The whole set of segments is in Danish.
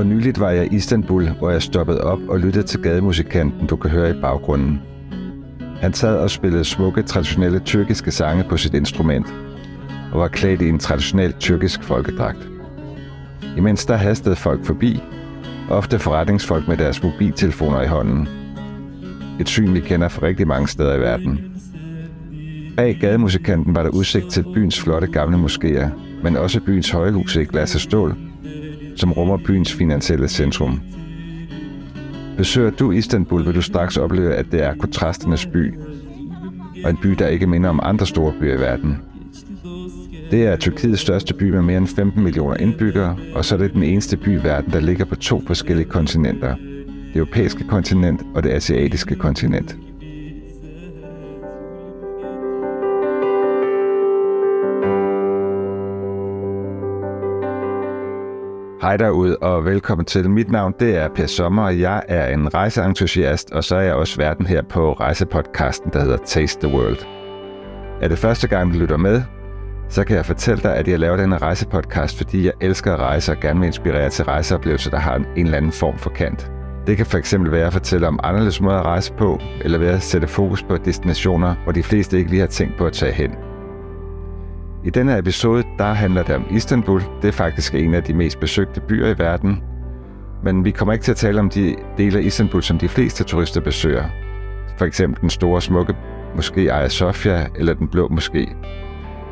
For nyligt var jeg i Istanbul, hvor jeg stoppede op og lyttede til gademusikanten, du kan høre i baggrunden. Han sad og spillede smukke, traditionelle tyrkiske sange på sit instrument, og var klædt i en traditionel tyrkisk folkedragt. Imens der hastede folk forbi, ofte forretningsfolk med deres mobiltelefoner i hånden. Et syn, vi kender fra rigtig mange steder i verden. Bag gademusikanten var der udsigt til byens flotte gamle moskéer, men også byens højhuse i glas og stål, som rummer byens finansielle centrum. Besøger du Istanbul, vil du straks opleve, at det er kontrasternes by, og en by, der ikke minder om andre store byer i verden. Det er Tyrkiets største by med mere end 15 millioner indbyggere, og så er det den eneste by i verden, der ligger på to forskellige kontinenter. Det europæiske kontinent og det asiatiske kontinent. Hej derude og velkommen til. Mit navn det er Per Sommer, og jeg er en rejseentusiast, og så er jeg også verden her på rejsepodcasten, der hedder Taste the World. Er det første gang, du lytter med, så kan jeg fortælle dig, at jeg laver denne rejsepodcast, fordi jeg elsker at rejse og gerne vil inspirere til rejseoplevelser, der har en eller anden form for kant. Det kan fx være at fortælle om anderledes måder at rejse på, eller ved at sætte fokus på destinationer, hvor de fleste ikke lige har tænkt på at tage hen. I denne episode, der handler det om Istanbul. Det er faktisk en af de mest besøgte byer i verden. Men vi kommer ikke til at tale om de dele af Istanbul, som de fleste turister besøger. For eksempel den store smukke moské Aya Sofia eller den blå moské.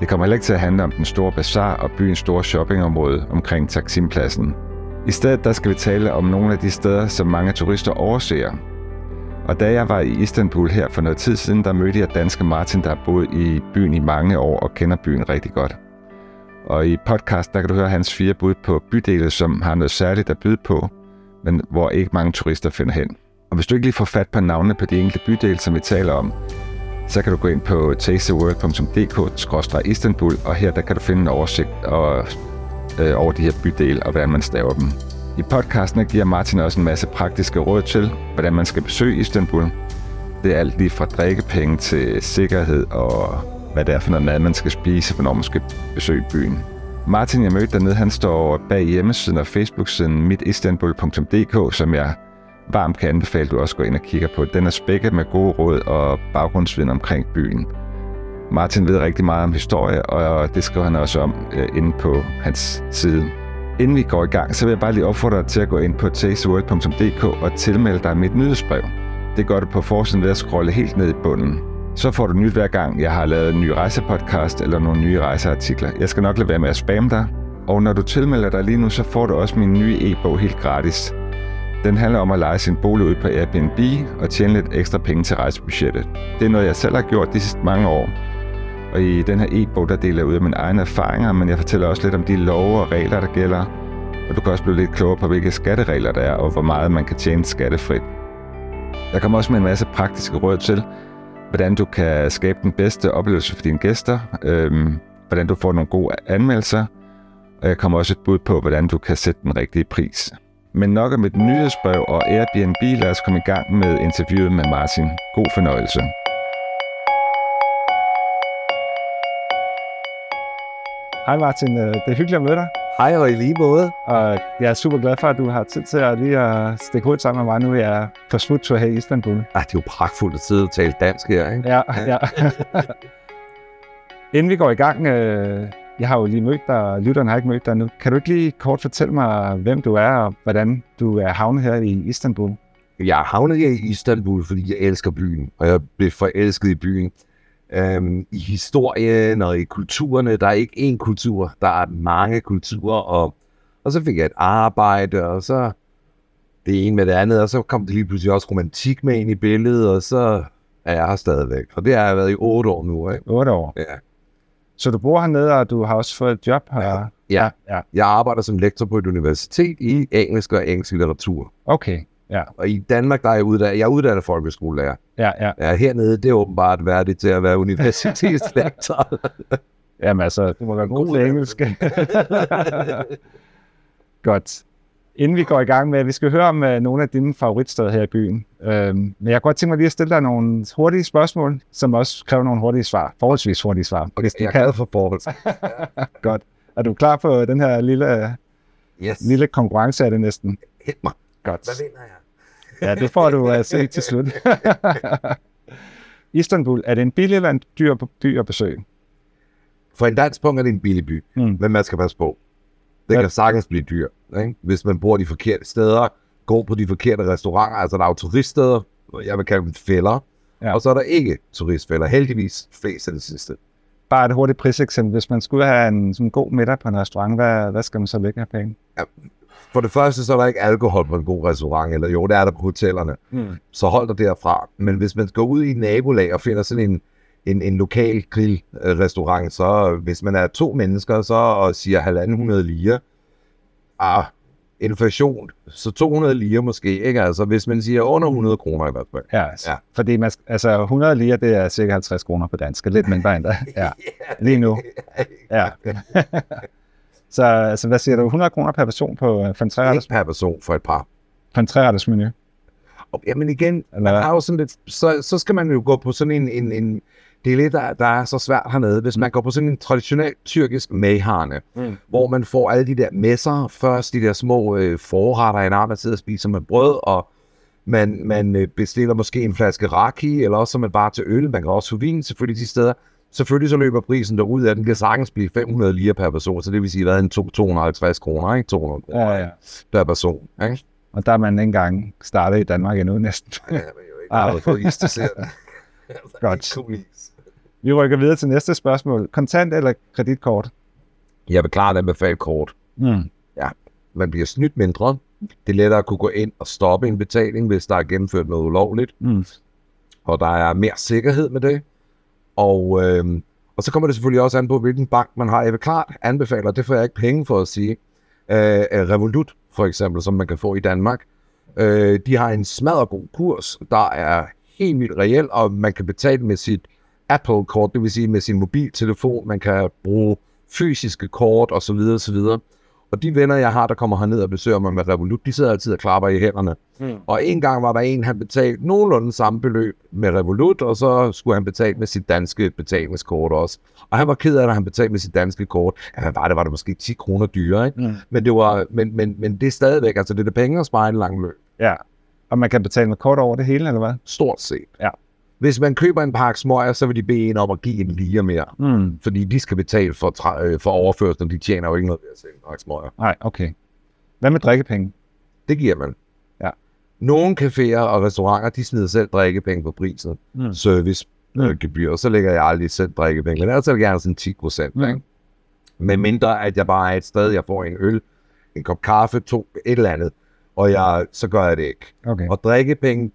Det kommer heller ikke til at handle om den store bazar og byens store shoppingområde omkring Taksimpladsen. I stedet der skal vi tale om nogle af de steder, som mange turister overser, og da jeg var i Istanbul her for noget tid siden, der mødte jeg danske Martin, der har boet i byen i mange år og kender byen rigtig godt. Og i podcast, der kan du høre hans fire bud på bydele, som har noget særligt at byde på, men hvor ikke mange turister finder hen. Og hvis du ikke lige får fat på navnene på de enkelte bydele, som vi taler om, så kan du gå ind på tasteworld.dk-istanbul, og her der kan du finde en oversigt og, øh, over de her bydele og hvordan man staver dem. I podcasten giver Martin også en masse praktiske råd til, hvordan man skal besøge Istanbul. Det er alt lige fra drikkepenge til sikkerhed og hvad det er for noget mad, man skal spise, hvornår man skal besøge byen. Martin, jeg mødte dernede, han står bag hjemmesiden og Facebook-siden mitistanbul.dk, som jeg varmt kan anbefale, du også går ind og kigger på. Den er spækket med gode råd og baggrundsviden omkring byen. Martin ved rigtig meget om historie, og det skriver han også om øh, inde på hans side. Inden vi går i gang, så vil jeg bare lige opfordre dig til at gå ind på tasteworld.dk og tilmelde dig mit nyhedsbrev. Det gør du på forsiden ved at scrolle helt ned i bunden. Så får du nyt hver gang, jeg har lavet en ny rejsepodcast eller nogle nye rejseartikler. Jeg skal nok lade være med at spamme dig. Og når du tilmelder dig lige nu, så får du også min nye e-bog helt gratis. Den handler om at lege sin bolig ud på Airbnb og tjene lidt ekstra penge til rejsebudgettet. Det er noget, jeg selv har gjort de sidste mange år, og i den her e-bog, der deler jeg ud af mine egne erfaringer, men jeg fortæller også lidt om de love og regler, der gælder. Og du kan også blive lidt klogere på, hvilke skatteregler der er, og hvor meget man kan tjene skattefrit. Jeg kommer også med en masse praktiske råd til, hvordan du kan skabe den bedste oplevelse for dine gæster, øhm, hvordan du får nogle gode anmeldelser, og jeg kommer også et bud på, hvordan du kan sætte den rigtige pris. Men nok om et nyhedsbrev og Airbnb, lad os komme i gang med interviewet med Martin. God fornøjelse. Hej Martin, øh, det er hyggeligt at møde dig. Hej og i lige måde. Og jeg er super glad for, at du har tid til at lige at stikke hovedet sammen med mig, nu jeg er på smuttur her i Istanbul. Ah, det er jo pragtfuldt at sidde og tale dansk her, ikke? Ja, ja. Inden vi går i gang, øh, jeg har jo lige mødt dig, og lytteren har ikke mødt dig nu. Kan du ikke lige kort fortælle mig, hvem du er, og hvordan du er havnet her i Istanbul? Jeg er havnet her i Istanbul, fordi jeg elsker byen, og jeg blev forelsket i byen øhm, i historien og i kulturerne. Der er ikke én kultur, der er mange kulturer, og, og så fik jeg et arbejde, og så det ene med det andet, og så kom det lige pludselig også romantik med ind i billedet, og så er jeg her stadigvæk. Og det har jeg været i otte år nu. Ikke? Otte år? Ja. Så du bor hernede, og du har også fået et job her? Ja. Ja. ja. Jeg arbejder som lektor på et universitet i engelsk og engelsk litteratur. Okay. Ja. Og i Danmark, der er jeg uddannet, jeg er uddannet folkeskolelærer. Ja, ja. ja. Hernede, det er åbenbart værdigt til at være universitetslektor. Jamen altså, du må være god til engelsk. Godt. Inden vi går i gang med, vi skal høre om uh, nogle af dine favoritsteder her i byen. Uh, men jeg kunne godt tænke mig lige at stille dig nogle hurtige spørgsmål, som også kræver nogle hurtige svar. Forholdsvis hurtige svar. Okay, jeg kan for forhold. Godt. Er du klar på den her lille Yes. En lille konkurrence er det næsten. Hit mig. Godt. Hvad vinder jeg? Ja, det får du at se til slut. Istanbul, er det en billig eller en dyr by at besøge? For en dansk punkt er det en billig by, Mm. men man skal passe på. Det Ja. kan sagtens blive dyr, ikke? hvis man bor de forkerte steder, går på de forkerte restauranter. Altså, der er jo turiststeder, jeg vil kalde dem fælder, Ja. ja. og så er der ikke turistfælder. Heldigvis flest af det sidste. Bare et hurtigt priseksempel. Hvis man skulle have en sådan god middag på en restaurant, hvad, hvad skal man så lægge af penge? For det første, så er der ikke alkohol på en god restaurant, eller jo, det er der på hotellerne. Mm. så hold dig derfra. Men hvis man går ud i et nabolag og finder sådan en, en, en lokal grillrestaurant, så hvis man er to mennesker, så og siger 1.500 lire, ah, inflation, så 200 lire måske, ikke? Altså hvis man siger under 100 kroner i hvert fald. Ja, altså, Ja. fordi man, altså 100 lire, det er cirka 50 kroner på dansk. Lidt mindre endda. Ja, lige nu. Ja. så altså, hvad siger du? 100 kroner per person på, øh, for en træretters, Ikke per person for et par. på en træretters menu? Og, jamen igen, Eller man har jo sådan lidt, så, så skal man jo gå på sådan en, en, en det er lidt, der, der er så svært hernede. Hvis man går på sådan en traditionel tyrkisk meyhane, Mm. hvor man får alle de der messer, først de der små øh, forretter, en arm, man sidder og spiser med brød, og man, man øh, bestiller måske en flaske raki, eller også så man bare til øl, man kan også få vin selvfølgelig de steder. Selvfølgelig så løber prisen derud af, den kan sagtens blive 500 lire per person, så det vil sige, hvad en to- 250 kroner, ikke? 200 kroner Ja, ja. per person, ikke? Og der er man ikke engang startet i Danmark endnu næsten. Ja, men jo ikke is til selv. Godt. Vi rykker videre til næste spørgsmål. Kontant eller kreditkort? Jeg vil klart anbefale kort. Mm. Man bliver snydt mindre. Det er lettere at kunne gå ind og stoppe en betaling, hvis der er gennemført noget ulovligt. Mm. Og der er mere sikkerhed med det. Og, øh, og så kommer det selvfølgelig også an på, hvilken bank man har. Jeg vil klart anbefale, og det får jeg ikke penge for at sige, øh, øh Revolut for eksempel, som man kan få i Danmark. Øh, de har en smadregod kurs, der er helt vildt reel, og man kan betale med sit Apple-kort, det vil sige med sin mobiltelefon, man kan bruge fysiske kort osv. osv. Og de venner, jeg har, der kommer herned og besøger mig med Revolut, de sidder altid og klapper i hænderne. Mm. Og en gang var der en, han betalte nogenlunde samme beløb med Revolut, og så skulle han betale med sit danske betalingskort også. Og han var ked af, at han betalte med sit danske kort. Ja, hvad var det? Var det måske 10 kroner dyrere, ikke? Mm. Men det, var, men, men, men det er stadigvæk, altså det er det penge at spare en lang løb. Ja. Og man kan betale med kort over det hele, eller hvad? Stort set. Ja. Hvis man køber en pakke smøger, så vil de bede en om at give en lire mere. Mm. Fordi de skal betale for, tra- øh, for overførslen. De tjener jo ikke noget ved at sælge en pakke smøger. Nej, okay. Hvad med drikkepenge? Det giver man. Ja. Nogle caféer og restauranter, de smider selv drikkepenge på prisen. Mm. Service Mm. øh, gebyr, så lægger jeg aldrig selv drikkepenge. Men ellers er det gerne sådan 10 procent. Mm. Ikke? Men mindre, at jeg bare er et sted, jeg får en øl, en kop kaffe, to, et eller andet, og jeg, så gør jeg det ikke. Okay. Og drikkepenge,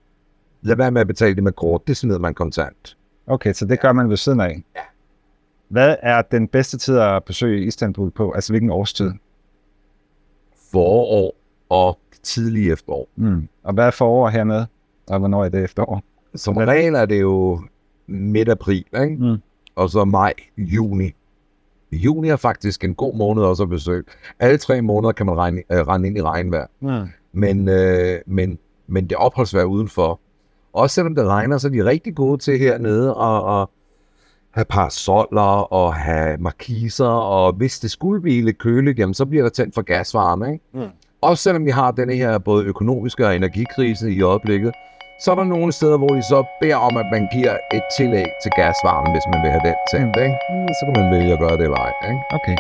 lad være med at betale det med kort, det smider man kontant. Okay, så det gør man ved siden af. Ja. Hvad er den bedste tid at besøge Istanbul på? Altså hvilken årstid? Forår og tidlig efterår. Mm. Og hvad er forår hernede? Og hvornår er det efterår? Som regel er det jo midt april, ikke? Mm. og så maj, juni. Juni er faktisk en god måned også at besøge. Alle tre måneder kan man regne, øh, rende ind i regnvejr. Mm. Men, øh, men, men det opholdsvejr udenfor. Også selvom det regner, så er de rigtig gode til hernede at, at have parasoller og have markiser, og hvis det skulle blive lidt køligt, jamen, så bliver der tændt for gasvarme. Ikke? Mm. Også selvom vi har denne her både økonomiske og energikrise i øjeblikket, så er der nogle steder, hvor de så beder om, at man giver et tillæg til gasvarmen, hvis man vil have den tændt. Ikke? Mm, Så kan man vælge at gøre det eller ej. Ikke? Okay.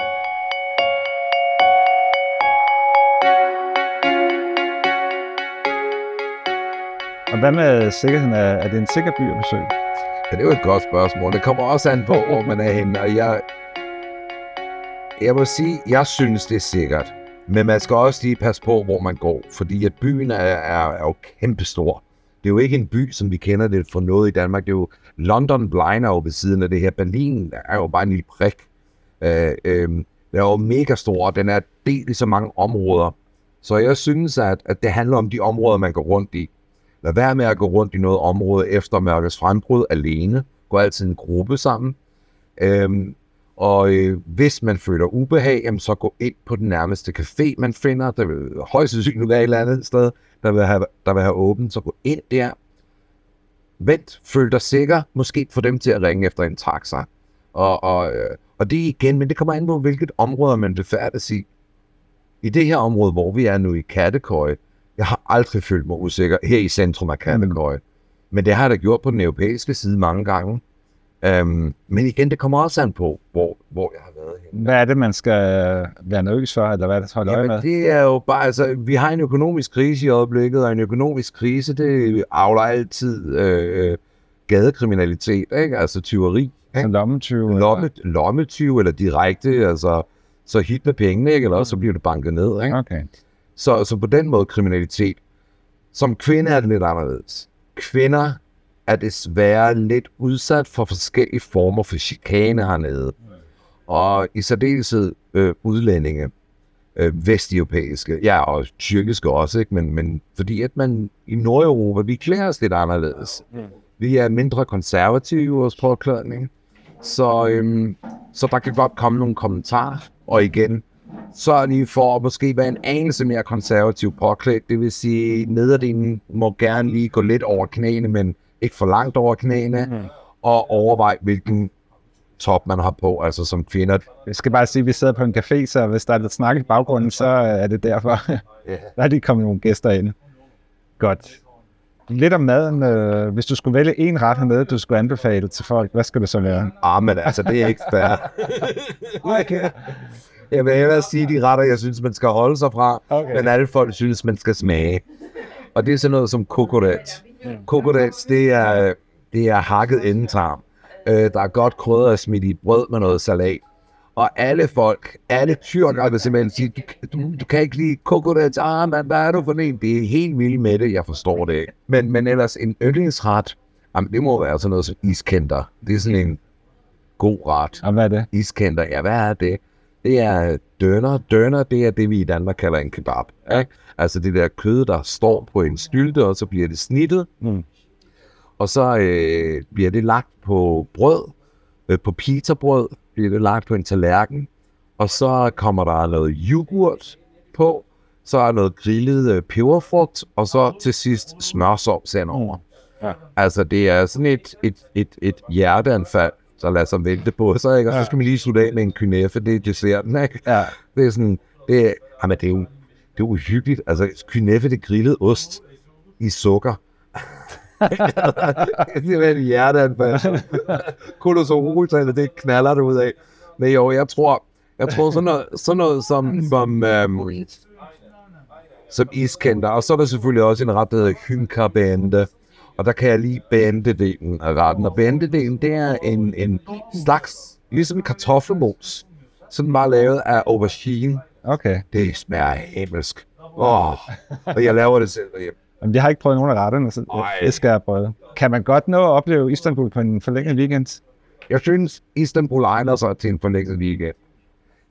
Og hvad med sikkerheden? Er, er det en sikker by at besøge? Ja, det er jo et godt spørgsmål. Det kommer også an på, hvor man er henne. Og jeg, jeg må sige, jeg synes, det er sikkert. Men man skal også lige passe på, hvor man går. Fordi at byen er, er, er jo kæmpestor. Det er jo ikke en by, som vi kender det for noget i Danmark. Det er jo London blinder jo ved siden af det her. Berlin er jo bare en lille prik. Øh, øh, den er jo mega stor, og den er delt i så mange områder. Så jeg synes, at, at det handler om de områder, man går rundt i. Lad være med at gå rundt i noget område efter mørkets frembrud alene. Gå altid en gruppe sammen. Øhm, og øh, hvis man føler ubehag, jamen, så gå ind på den nærmeste café, man finder. Der vil højst sandsynligt være et eller andet sted, der vil have, der vil have åbent. Så gå ind der. Vent, føl dig sikker. Måske få dem til at ringe efter en taxa. Og, og, øh, og det igen, men det kommer an på, hvilket område man befærdes i. i det her område, hvor vi er nu i Kattekøje, jeg har aldrig følt mig usikker her i centrum af Kattekøje. Mm. Men det har jeg da gjort på den europæiske side mange gange. Um, men igen, det kommer også an på, hvor, hvor jeg har været henne. Hvad er det, man skal være nervøs for, eller hvad er det, holde øje med? det er jo bare, altså, vi har en økonomisk krise i øjeblikket, og en økonomisk krise, det afler altid øh, gadekriminalitet, ikke? altså tyveri. Ikke? Lommetyve? Lomme, lommetyve, eller direkte, altså, så hit med pengene, ikke? eller også så bliver det banket ned. Ikke? Okay. Så, så på den måde kriminalitet. Som kvinde er det lidt anderledes. Kvinder er desværre lidt udsat for forskellige former for chikane hernede. Og i særdeleshed øh, udlændinge, øh, vesteuropæiske, ja, og tyrkiske også, ikke? Men, men fordi at man i Nordeuropa, vi klæder os lidt anderledes. Vi er mindre konservative i vores påklædning. Så, øhm, så der kan godt komme nogle kommentarer. Og igen, så lige for at måske være en anelse mere konservativ påklædt. Det vil sige, nederdelen må gerne lige gå lidt over knæene, men ikke for langt over knæene. Mm. Og overvej, hvilken top man har på, altså som kvinder. Jeg skal bare sige, at vi sidder på en café, så hvis der er lidt snak i baggrunden, så er det derfor. Yeah. der er de kommet nogle gæster ind. Godt. Lidt om maden. Øh, hvis du skulle vælge en ret hernede, du skulle anbefale til folk, hvad skulle det så være? Ah, men altså, det er ikke fair. okay. Jeg vil hellere sige de retter, jeg synes, man skal holde sig fra, okay. men alle folk synes, man skal smage. Og det er sådan noget som kokodat. Kokodat, det er, det er hakket endetarm. Øh, der er godt krydder smidt i brød med noget salat. Og alle folk, alle tyrker vil simpelthen sige, du, du, du kan ikke lide kokodat. Ah, man, hvad er du for en? Det er helt vildt med det, jeg forstår det ikke. Men, men ellers en yndlingsret, jamen, det må være sådan noget som iskender. Det er sådan en god ret. Og hvad er det? Iskender, ja, hvad er det? Det er døner. Døner, det er det, vi i Danmark kalder en kebab. Ikke? Altså det der kød, der står på en stylte, og så bliver det snittet. Mm. Og så øh, bliver det lagt på brød, øh, på pizzabrød, bliver det lagt på en tallerken. Og så kommer der noget yoghurt på, så er noget grillet øh, peberfrugt, og så til sidst smørsovs over. Ja. Altså det er sådan et, et, et, et hjerteanfald så lad os vente på så, ikke? Og så skal man lige slutte af med en kyneffe, det er desserten, ikke? Ja. Det er sådan, det er, jamen, det er jo, det er uhyggeligt. Altså, kyneffe, det er grillet ost i sukker. det er en hjerteanfald. Kolosoroltalet, det knaller det ud af. Men jo, jeg tror, jeg tror sådan noget, sådan noget som, som, um, som iskender. Og så er der selvfølgelig også en ret, der hedder hynkarbande og der kan jeg lige bandedelen af retten. Og bandedelen, det er en, en slags, ligesom en kartoffelmos, sådan bare lavet af aubergine. Okay. Det smager himmelsk. Åh, oh, og jeg laver det selv derhjemme. Jamen, jeg har ikke prøvet nogen af retterne, så Ej. det skal jeg prøve. Kan man godt nå at opleve Istanbul på en forlænget weekend? Jeg synes, Istanbul egner sig til en forlænget weekend.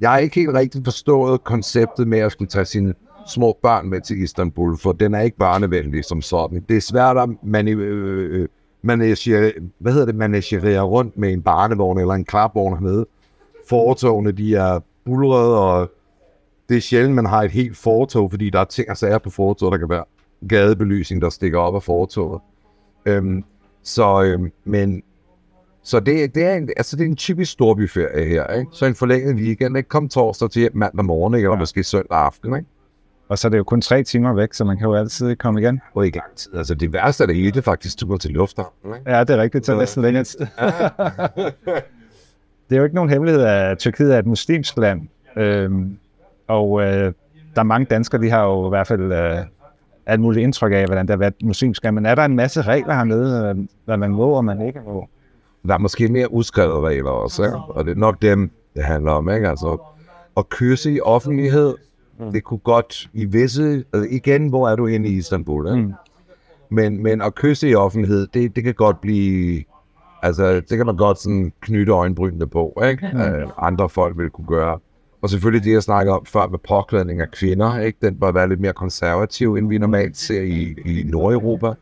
Jeg har ikke helt rigtig forstået konceptet med at skulle tage sine små børn med til Istanbul, for den er ikke børnevenlig som sådan. Det er svært at man, øh, managere, hvad hedder det, managerere rundt med en barnevogn eller en klapvogn hernede. Fortogene, de er bulrede, og det er sjældent, man har et helt fortog, fordi der er ting og sager på fortoget, der kan være gadebelysning, der stikker op af fortoget. Øhm, så, øhm, men, så det, det, er en, altså det er en typisk storbyferie her, ikke? Så en forlænget weekend, ikke? Kom torsdag til mandag morgen, ikke? Eller måske søndag aften, ikke? Og så er det jo kun tre timer væk, så man kan jo altid komme igen. Og ikke lang tid. Altså det værste af det hele, det er faktisk tur til lufthavnen. Ja, det er rigtigt. Det er næsten længere tid. det er jo ikke nogen hemmelighed, at Tyrkiet er et muslimsk land. Øhm, og øh, der er mange danskere, de har jo i hvert fald øh, alt muligt indtryk af, hvordan det har været muslimsk. Men er der en masse regler hernede, øh, hvad man må og man ikke må? Der er måske mere udskrevede regler også, ikke? og det er nok dem, det handler om. Ikke? Altså, at kysse i offentlighed, Mm. Det kunne godt i visse... Altså igen, hvor er du inde i Istanbul? Ikke? Mm. Men, men at kysse i offentlighed, det, det kan godt blive... Altså, det kan man godt sådan knytte øjenbrynene på, ikke? Mm. Uh, andre folk vil kunne gøre. Og selvfølgelig det, jeg snakker om før med påklædning af kvinder, ikke? Den bør være lidt mere konservativ, end vi normalt ser i, i Nordeuropa.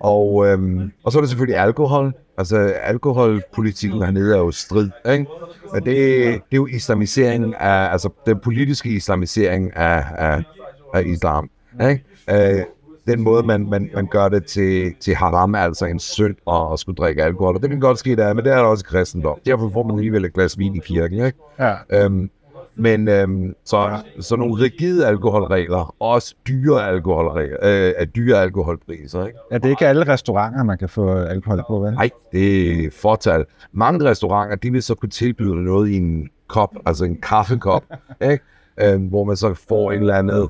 Og, øhm, og så er det selvfølgelig alkohol. Altså, alkoholpolitikken hernede er jo strid, ikke? Men det, det er jo islamisering af, altså den politiske islamisering af, af, af islam, ikke? Øh, den måde, man, man, man gør det til, til haram, altså en synd at, at skulle drikke alkohol. Og det kan godt ske der, men det er der også i kristendom. Derfor får man alligevel et glas vin i kirken, ikke? Ja. Øhm, Men øhm, så, så nogle rigide alkoholregler, også dyre alkoholregler, øh, af dyre alkoholpriser, ikke? Ja, det er ikke alle restauranter, man kan få alkohol på, vel? Nej, det er fortal. Mange restauranter, de vil så kunne tilbyde noget i en kop, altså en kaffekop, ikke? Øhm, hvor man så får en eller andet,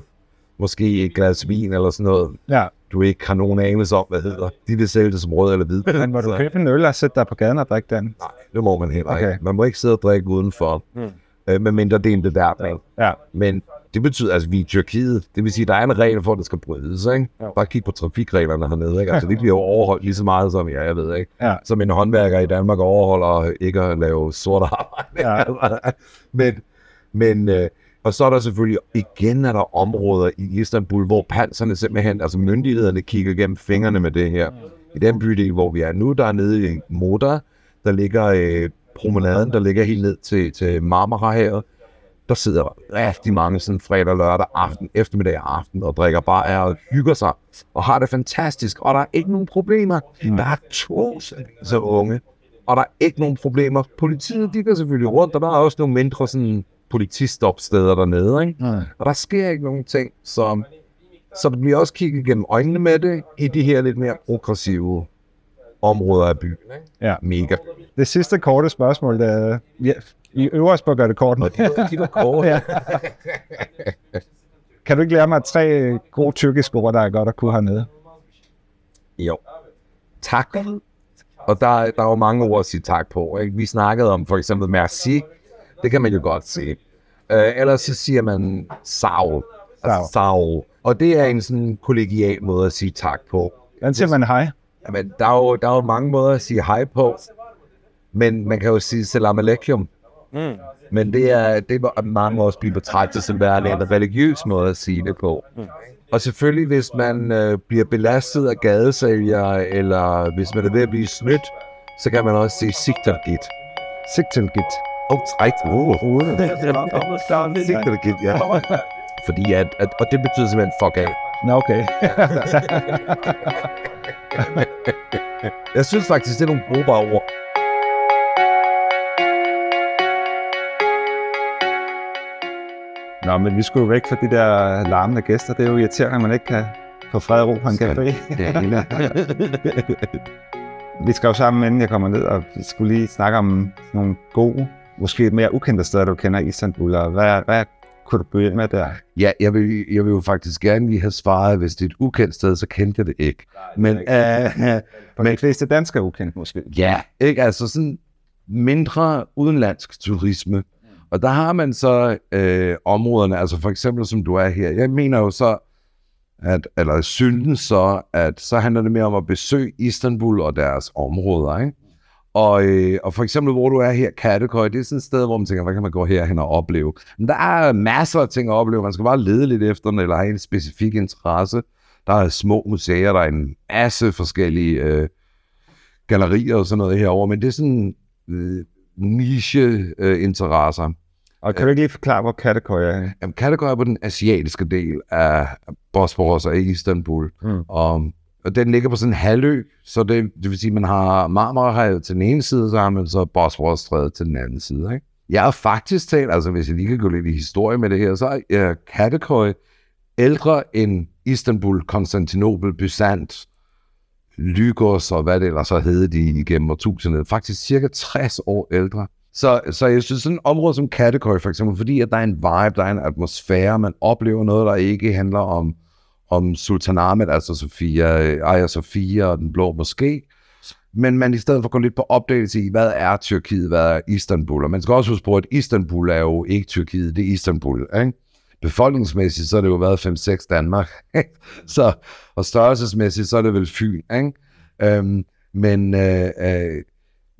måske et glas vin eller sådan noget, Ja, du ikke har nogen anelse om, hvad hedder. De vil sælge det som rød eller hvid. men må du købe en øl og sætte dig på gaden og drikke den? Nej, det må man heller ikke. Okay. Man må ikke sidde og drikke udenfor, Hmm. Øh, medmindre det er en beværtning. Ja, Men det betyder, altså vi er i Tyrkiet, det vil sige, der er en regel for, at det skal brydes, ikke? Ja. Bare kig på trafikreglerne hernede, ikke? Altså det bliver jo overholdt lige så meget som, ja, jeg ved ikke, Ja. som en håndværker i Danmark overholder ikke at lave sort arbejde. Ja. men, men, øh, og så er der selvfølgelig, igen er der områder i Istanbul, hvor panserne simpelthen, altså myndighederne kigger gennem fingrene med det her. I den bydel, hvor vi er nu, der er nede i Moda, der ligger øh, promenaden, der ligger helt ned til, til Marmarahavet. Der sidder rigtig mange sådan fredag, lørdag, aften, eftermiddag og aften og drikker bare og hygger sig og har det fantastisk. Og der er ikke nogen problemer. Der er to så unge, og der er ikke nogen problemer. Politiet, de går selvfølgelig rundt, og der er også nogle mindre sådan politistopsteder dernede, ikke? Nej. Og der sker ikke nogen ting, så, så bliver også kigget gennem øjnene med det i de her lidt mere progressive områder af byen. Ikke? Ja. Mega. Det sidste korte spørgsmål, det er, ja, I os på at gøre det kort. Og de var, de var kort. Ja. Kan du ikke lære mig tre gode tyrkiske ord, der er godt at kunne hernede? Jo. Tak. Og der, der er jo mange ord at sige tak på. Ikke? Vi snakkede om for eksempel merci. Det kan man jo godt sige. Uh, ellers så siger man sav. Altså sav. Og det er en sådan kollegial måde at sige tak på. Hvordan siger man hej? Jamen, der er, jo, der er jo mange måder at sige hej på. Men man kan jo sige salam alaikum. Mm. Men det er, det er mange også blive betragtet som værende en religiøs måde at sige det på. Mm. Og selvfølgelig, hvis man øh, bliver belastet af gadesælgere, eller hvis man er ved at blive snydt, så kan man også sige sigtergit. Sigtilgit. Åh, oh, træk. Uh. Sigtergit, ja. Fordi at, at, og det betyder simpelthen fuck af. Nå, okay. Jeg synes faktisk, det er nogle brugbare ord. Nå, men vi skulle jo væk fra de der larmende gæster. Det er jo irriterende, at man ikke kan få fred og ro på en café. Vi skal jo sammen, inden jeg kommer ned, og vi skulle lige snakke om nogle gode, måske mere ukendte steder, du kender i Istanbul. Og hvad, hvad kunne du begynde med der? Ja, jeg vil, jeg vil jo faktisk gerne lige have svaret, hvis det er et ukendt sted, så kendte jeg det ikke. Men, uh, For de fleste danskere er ukendt måske. Ja, ikke? Altså sådan mindre udenlandsk turisme. Og der har man så øh, områderne, altså for eksempel som du er her. Jeg mener jo så, at, eller synes så, at så handler det mere om at besøge Istanbul og deres områder, ikke? Og, øh, og for eksempel, hvor du er her, Kattekøj, det er sådan et sted, hvor man tænker, hvad kan man gå herhen og opleve? Men der er masser af ting at opleve. Man skal bare lede lidt efter den, eller have en specifik interesse. Der er små museer, der er en masse forskellige øh, gallerier og sådan noget herover, men det er sådan øh, niche-interesser. Og kan du ikke lige forklare, hvor Kattekøj er? Jamen, Kattegat er på den asiatiske del af Bosporus og Istanbul. Mm. Og, og den ligger på sådan en halvø, så det, det vil sige, at man har Marmarahavet til den ene side, så har man så Bosporusstrædet til den anden side. Ikke? Jeg har faktisk talt, altså hvis jeg lige kan gå lidt i historie med det her, så er øh, Kattekøj ældre end Istanbul, Konstantinopel, Byzant, Lygos og hvad det ellers så hed de igennem årtusindet. Faktisk cirka 60 år ældre. Så, så jeg synes sådan et område som Kattekøj for eksempel, fordi at der er en vibe, der er en atmosfære, man oplever noget, der ikke handler om, om Sultan Ahmed, altså Sofia, Aya Sofia og den blå moské, men man i stedet for går lidt på opdagelse i, hvad er Tyrkiet, hvad er Istanbul, og man skal også huske på, at Istanbul er jo ikke Tyrkiet, det er Istanbul, ikke? Befolkningsmæssigt, så har det jo været 5-6 Danmark, ikke? så, og størrelsesmæssigt, så er det vel Fyn, ikke? Øhm, men, øh, øh,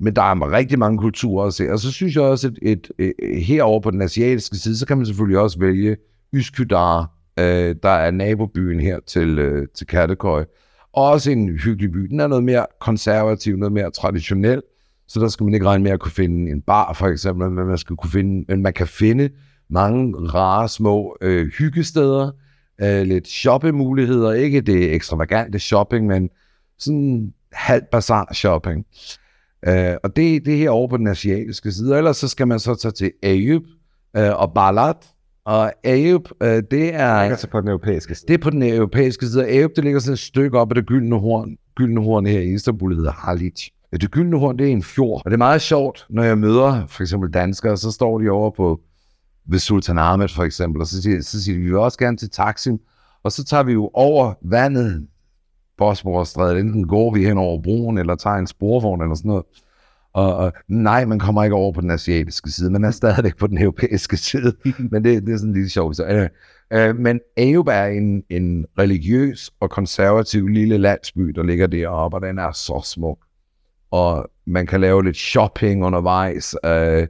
men der er rigtig mange kulturer at se, og så synes jeg også, at et, et, et, herovre på den asiatiske side, så kan man selvfølgelig også vælge Üsküdar, øh, der er nabobyen her til, øh, til Kattekøj. Også en hyggelig by. Den er noget mere konservativ, noget mere traditionel, så der skal man ikke regne med at kunne finde en bar, for eksempel, men man, skal kunne finde, men man kan finde mange rare små øh, hyggesteder, øh, lidt shoppemuligheder, ikke det ekstravagante shopping, men sådan halv bazar shopping. Øh, og det, det er over på den asiatiske side, ellers så skal man så tage til Ayub, øh, og Balat. Og Ayub, øh, det er... Altså på den europæiske side. Det er på den europæiske side. Ayub, det ligger sådan et stykke op af det gyldne horn. Gyldne horn her i Istanbul hedder Halic. Det gyldne horn, det er en fjord. Og det er meget sjovt, når jeg møder for eksempel danskere, så står de over på ved Sultan Ahmed for eksempel, og så siger, så siger de, vi vil også gerne til Taksim. Og så tager vi jo over vandet, Bosporusstrædet, enten går vi hen over broen, eller tager en sporvogn eller sådan noget. Og, og nej, man kommer ikke over på den asiatiske side, man er stadigvæk på den europæiske side. men det, det er sådan lidt sjovt. Så, øh, øh, men Ayub er en, en religiøs og konservativ lille landsby, der ligger deroppe, og den er så smuk. Og man kan lave lidt shopping undervejs. Øh,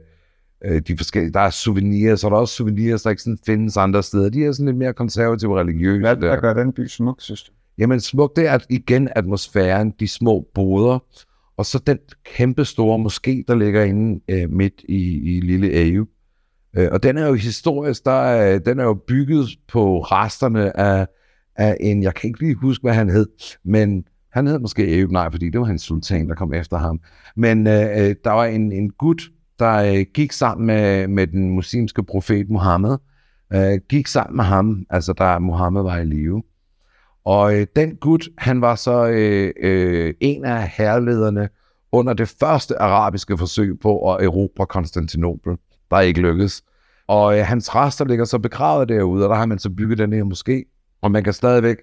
øh, de forskellige, der er souvenirs, er der også souvenirs, der ikke sådan findes andre steder. De er sådan lidt mere konservative og religiøse. Hvad, hvad gør den by smuk, synes du? Jamen smuk, det er igen atmosfæren, de små boder, og så den kæmpe store moské, der ligger inde øh, midt i, i lille Ayub. Øh, og den er jo historisk, der er, den er jo bygget på resterne af, af en, jeg kan ikke lige huske, hvad han hed, men han hed måske Ayub, nej, fordi det var hans sultan, der kom efter ham. Men øh, øh, der var en, en gut, der øh, gik sammen med, med den muslimske profet Muhammed, øh, gik sammen med ham, altså da Muhammed var i live. Og øh, den gut, han var så øh, øh, en af herrelederne under det første arabiske forsøg på at erobre Konstantinopel, der ikke lykkedes. Og øh, hans rester ligger så begravet derude, og der har man så bygget den her moské. Og man kan stadigvæk,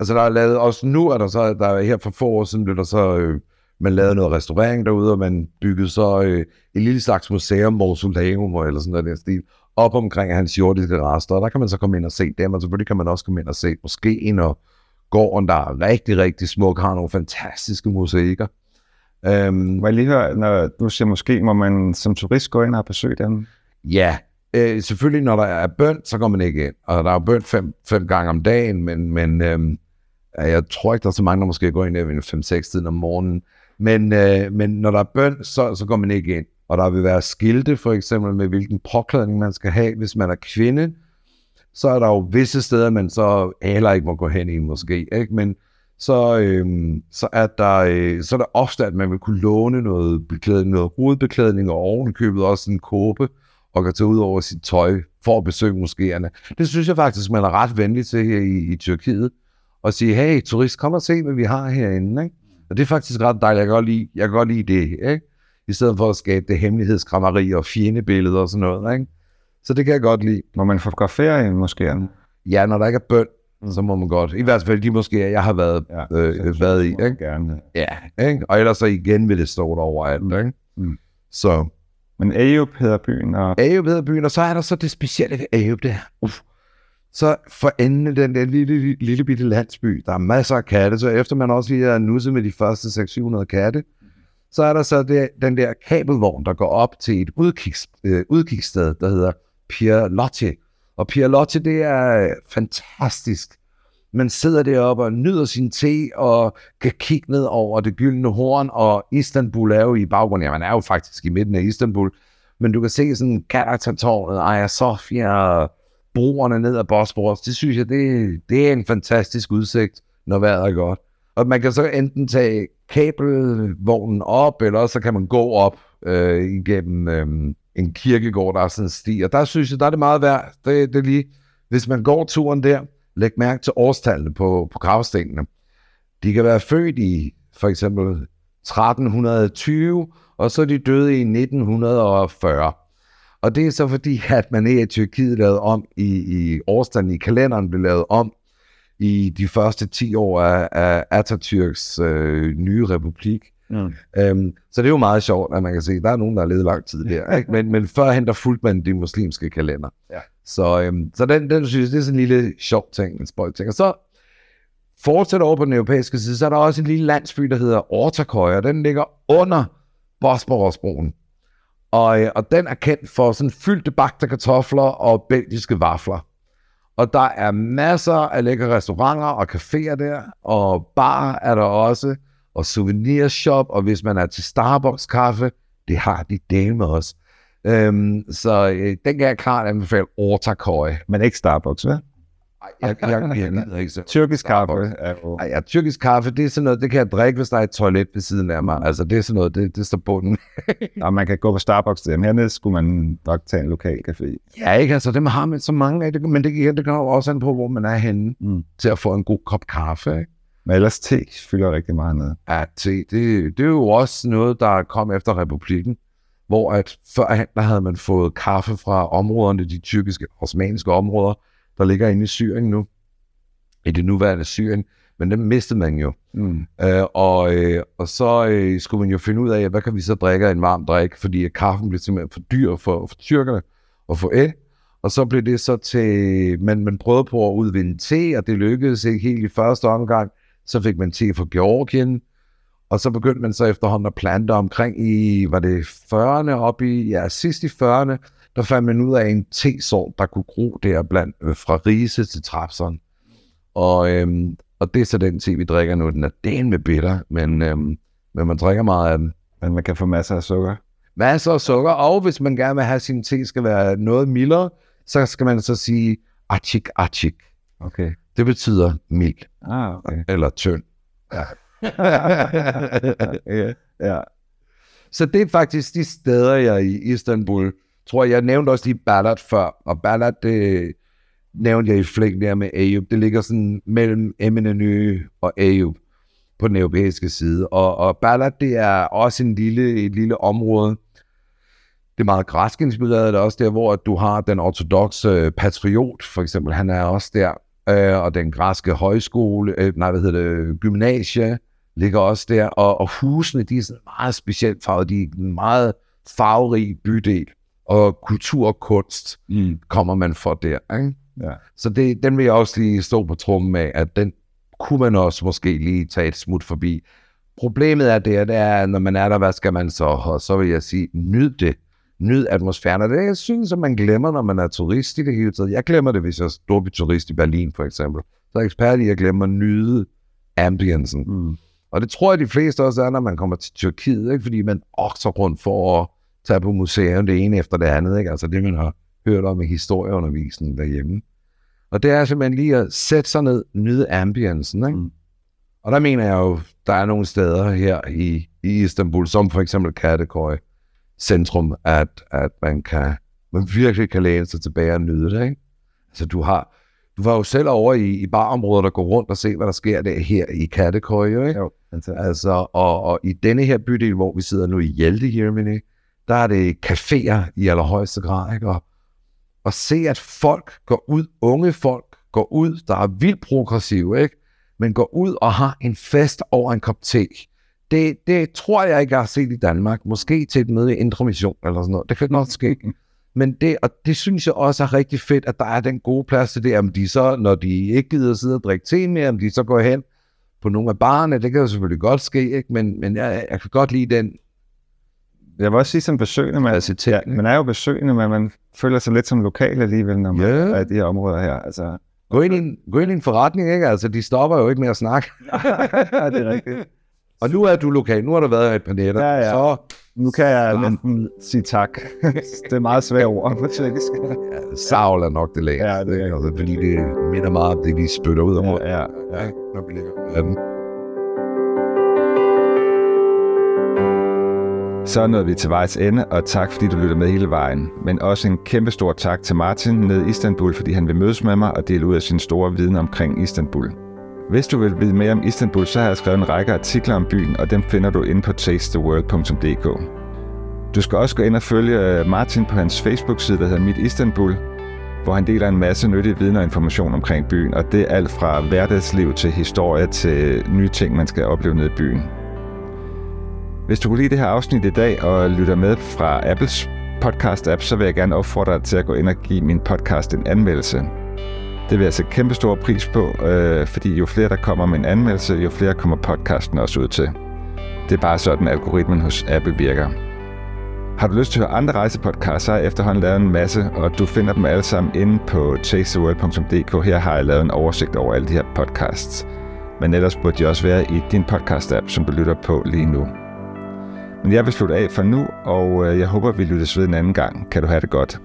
altså der er lavet, også nu er der så, der er her for få år siden, blev der så, øh, man lavede noget restaurering derude, og man byggede så øh, et lille slags museum, mausoleum eller sådan noget der stil, op omkring hans jordiske rester, og der kan man så komme ind og se dem, og selvfølgelig kan man også komme ind og se moskeen og gården, der er rigtig, rigtig smuk, har nogle fantastiske mosaikker. Um, Må jeg lige høre, når du siger måske, må man som turist gå ind og besøge dem? Ja, øh, selvfølgelig når der er bøn, så går man ikke ind. Og der er bøn fem, fem gange om dagen, men, men øh, jeg tror ikke, der er så mange, der måske går ind ved fem-seks tiden om morgenen. Men, øh, men når der er bøn, så, så går man ikke ind. Og der vil være skilte, for eksempel med hvilken påklædning man skal have, hvis man er kvinde. Så er der jo visse steder, man så heller ikke må gå hen i måske. Ikke? Men så, øhm, så, er der, øh, så er der ofte, at man vil kunne låne noget beklædning, noget hovedbeklædning og ovenkøbet også en kåbe og kan tage ud over sit tøj for at besøge moskéerne. Det synes jeg faktisk, man er ret venlig til her i, i Tyrkiet. Og sige, hey turist, kom og se, hvad vi har herinde. Ikke? Og det er faktisk ret dejligt. Jeg kan godt lide, jeg kan godt lide det. Ikke? I stedet for at skabe det hemmelighedskrammeri og fjendebilleder og sådan noget. Ikke? Så det kan jeg godt lide. Må man fotografere i moskéerne? Ja, når der ikke er bøn, mm. så må man godt. I hvert fald de moskéer, jeg har været, ja, øh, været i. Ikke? Gerne. Ja, ikke? og ellers så igen vil det stå der overalt. Mm. Ikke? Mm. Så. Men Ayub hedder byen. Og... Ayub hedder byen, og så er der så det specielle ved Ayub der. Uff. Så for enden den der lille, lille, lille bitte landsby, der er masser af katte, så efter man også lige er nusset med de første 600 katte, så er der så det, den der kabelvogn, der går op til et udkigs, øh, udkigssted, der hedder Pierre Lotti. Og Pierre Lotte, det er øh, fantastisk. Man sidder deroppe og nyder sin te og kan kigge ned over det gyldne horn, og Istanbul er jo i baggrunden. Ja, man er jo faktisk i midten af Istanbul. Men du kan se sådan Galata-tårnet, Aya Sofia broerne ned ad Bosporus. Det synes jeg, det, det er en fantastisk udsigt, når vejret er godt. Og man kan så enten tage kabelvognen op, eller så kan man gå op øh, igennem øh, en kirkegård, der er sådan en sti. Og der synes jeg, der er det meget værd. Det, det er lige, hvis man går turen der, læg mærke til årstallene på, på gravstenene. De kan være født i for eksempel 1320, og så er de døde i 1940. Og det er så fordi, at man i Tyrkiet lavede om i, i årstanden i kalenderen, blev lavet om i de første 10 år af, af Atatürks øh, nye republik. Mm. Øhm, så det er jo meget sjovt, at man kan se, at der er nogen, der har levet lang tid der. Ikke? Men, men førhen, der fulgte man de muslimske kalender. Ja. Så, øhm, så den, den synes jeg, det er sådan en lille sjov ting, en spøjt ting. Og så fortsætter over på den europæiske side, så er der også en lille landsby, der hedder Ortaköy, og den ligger under Bosporusbroen. Og, øh, og den er kendt for sådan fyldte bagte kartofler og belgiske vafler. Og der er masser af lækre restauranter og caféer der, og bar er der også, og souvenirshop, og hvis man er til Starbucks kaffe, det har de del med os. Øhm, så øh, den kan jeg klart anbefale Ortaköy. Men ikke Starbucks, hvad? Jeg, jeg, jeg, jeg gider ikke så. Tyrkisk kaffe er jo... Ej, ja, tyrkisk kaffe, det er sådan noget, det kan jeg drikke, hvis der er et toilet ved siden af mig. Altså, det er sådan noget, det, det står bunden. Og man kan gå på Starbucks der, men hernede skulle man nok tage en lokal café. ja, ikke? Altså, dem har man så mange af, det, men det, det kommer jo også an på, hvor man er henne Mm. til at få en god kop kaffe, ikke? Men ellers te fylder rigtig meget ned. Ja, te, det, det er jo også noget, der kom efter republikken, hvor at førhen, der havde man fået kaffe fra områderne, de tyrkiske, osmanniske områder, der ligger inde i Syrien nu, i det nuværende Syrien, men dem mistede man jo. Mm. Øh, og, øh, og så øh, skulle man jo finde ud af, hvad kan vi så drikke en varm drik, fordi kaffen blev simpelthen for dyr for, for tyrkerne at få af. Og så blev det så til, man, man prøvede på at udvinde te, og det lykkedes ikke helt i første omgang. Så fik man te fra Georgien, og så begyndte man så efterhånden at plante omkring i, var det 40'erne, op i, ja, sidst i 40'erne, der fandt man ud af en tesort, der kunne gro der blandt, øh, fra rise til trapseren. Og, øhm, og det er så den te, vi drikker nu. Den er den med bitter, men, øhm, men man drikker meget af den. Men man kan få masser af sukker. Masser af sukker, og hvis man gerne vil have sin te skal være noget mildere, så skal man så sige achik achik. Okay. Det betyder mild Ah, okay. eller tynd. ja. ja. Så det er faktisk de steder, jeg er i Istanbul. Tror jeg, jeg nævnte også lige Balat før, og Balat, det nævnte jeg i flæng der med Ayub. Det ligger sådan mellem Eminenø og Ayub på den europæiske side. Og, og Balat, det er også en lille, et lille område. Det er meget græsk inspireret, det er også der, hvor du har den ortodoxe patriot, for eksempel, han er også der. Øh, og den græske højskole, øh, nej, hvad hedder det, gymnasie, ligger også der, og, og husene, de er sådan meget specielt farvet, de er en meget farverig bydel, og kultur og kunst Mm. kommer man for der, ikke? Ja. Så det, den vil jeg også lige stå på trummen med, at den kunne man også måske lige tage et smut forbi. Problemet er det, det er, at når man er der, hvad skal man så? Og så vil jeg sige, nyd det. Nyd atmosfæren. Og det jeg synes, at man glemmer, når man er turist i det hele taget. Jeg glemmer det, hvis jeg er storbyturist i Berlin, for eksempel. Så er jeg ekspert i at glemme at nyde ambiensen. Mm. Og det tror jeg, de fleste også er, når man kommer til Tyrkiet, ikke? fordi man okser rundt for at tage på museum det ene efter det andet. Ikke? Altså det, man har hørt om i historieundervisningen derhjemme. Og det er simpelthen lige at sætte sig ned, nyde ambiensen. Ikke? Mm. Og der mener jeg jo, der er nogle steder her i, i Istanbul, som for eksempel Kadıköy centrum, at, at man, kan, man virkelig kan læne sig tilbage og nyde det. Ikke? Altså du har, du var jo selv over i, i barområder, der går rundt og se, hvad der sker der her i jo, ikke? Jo, fantastisk. Altså, og, og i denne her bydel, hvor vi sidder nu i Hjelte Germany, der er det caféer i allerhøjeste grad, ikke? Og, og se, at folk går ud, unge folk går ud, der er vildt progressive, ikke? Men går ud og har en fest over en kop te. Det, det tror jeg ikke, jeg har set i Danmark. Måske til et møde i Indre Mission eller sådan noget. Det kan godt ske. Men det, og det synes jeg også er rigtig fedt, at der er den gode plads til det. Om de så, når de ikke gider sidde og drikke te mere, om de så går hen på nogle af barne, det kan jo selvfølgelig godt ske, ikke? Men, men jeg, jeg kan godt lide den Jeg vil også sige som besøgende, man, ja, man er jo besøgende, men man føler sig lidt som lokal alligevel, når man Ja. er i de her områder her. Altså, Gå ind, i en, gå ind i en forretning, ikke? Altså, de stopper jo ikke med at snakke. ja, det er rigtigt. Og nu er du lokal. Nu har der været et par nætter. Ja, ja. Så Nu kan jeg næsten sige tak. det er meget svært ord ja, savl er nok det længste. Ja, det er altså, fordi det minder meget om det, vi spytter ud over. Ja, ja. Ja, når vi ligger af den. Så nåede vi til vejs ende, og tak fordi du lytter med hele vejen. Men også en kæmpe stor tak til Martin nede i Istanbul, fordi han vil mødes med mig og dele ud af sin store viden omkring Istanbul. Hvis du vil vide mere om Istanbul, så har jeg skrevet en række artikler om byen, og dem finder du inde på tastetheworld.dk. Du skal også gå ind og følge øh, Martin på hans Facebook-side, der hedder Mit Istanbul, hvor han deler en masse nyttig viden og information omkring byen, og det er alt fra hverdagsliv til historie til nye ting, man skal opleve nede i byen. Hvis du kunne lide det her afsnit i dag og lytter med fra Apples podcast-app, så vil jeg gerne opfordre dig til at gå ind og give min podcast en anmeldelse. Det vil jeg sætte kæmpe stor pris på, øh, fordi jo flere der kommer med en anmeldelse, jo flere kommer podcasten også ud til. Det er bare sådan, algoritmen hos Apple virker. Har du lyst til at høre andre rejsepodcasts, så har jeg efterhånden lavet en masse, og du finder dem alle sammen inde på tastetheworld.dk. Her har jeg lavet en oversigt over alle de her podcasts. Men ellers burde de også være i din podcast-app, som du lytter på lige nu. Men jeg vil slutte af for nu, og øh, jeg håber, vi lyttes ved en anden gang. Kan du have det godt.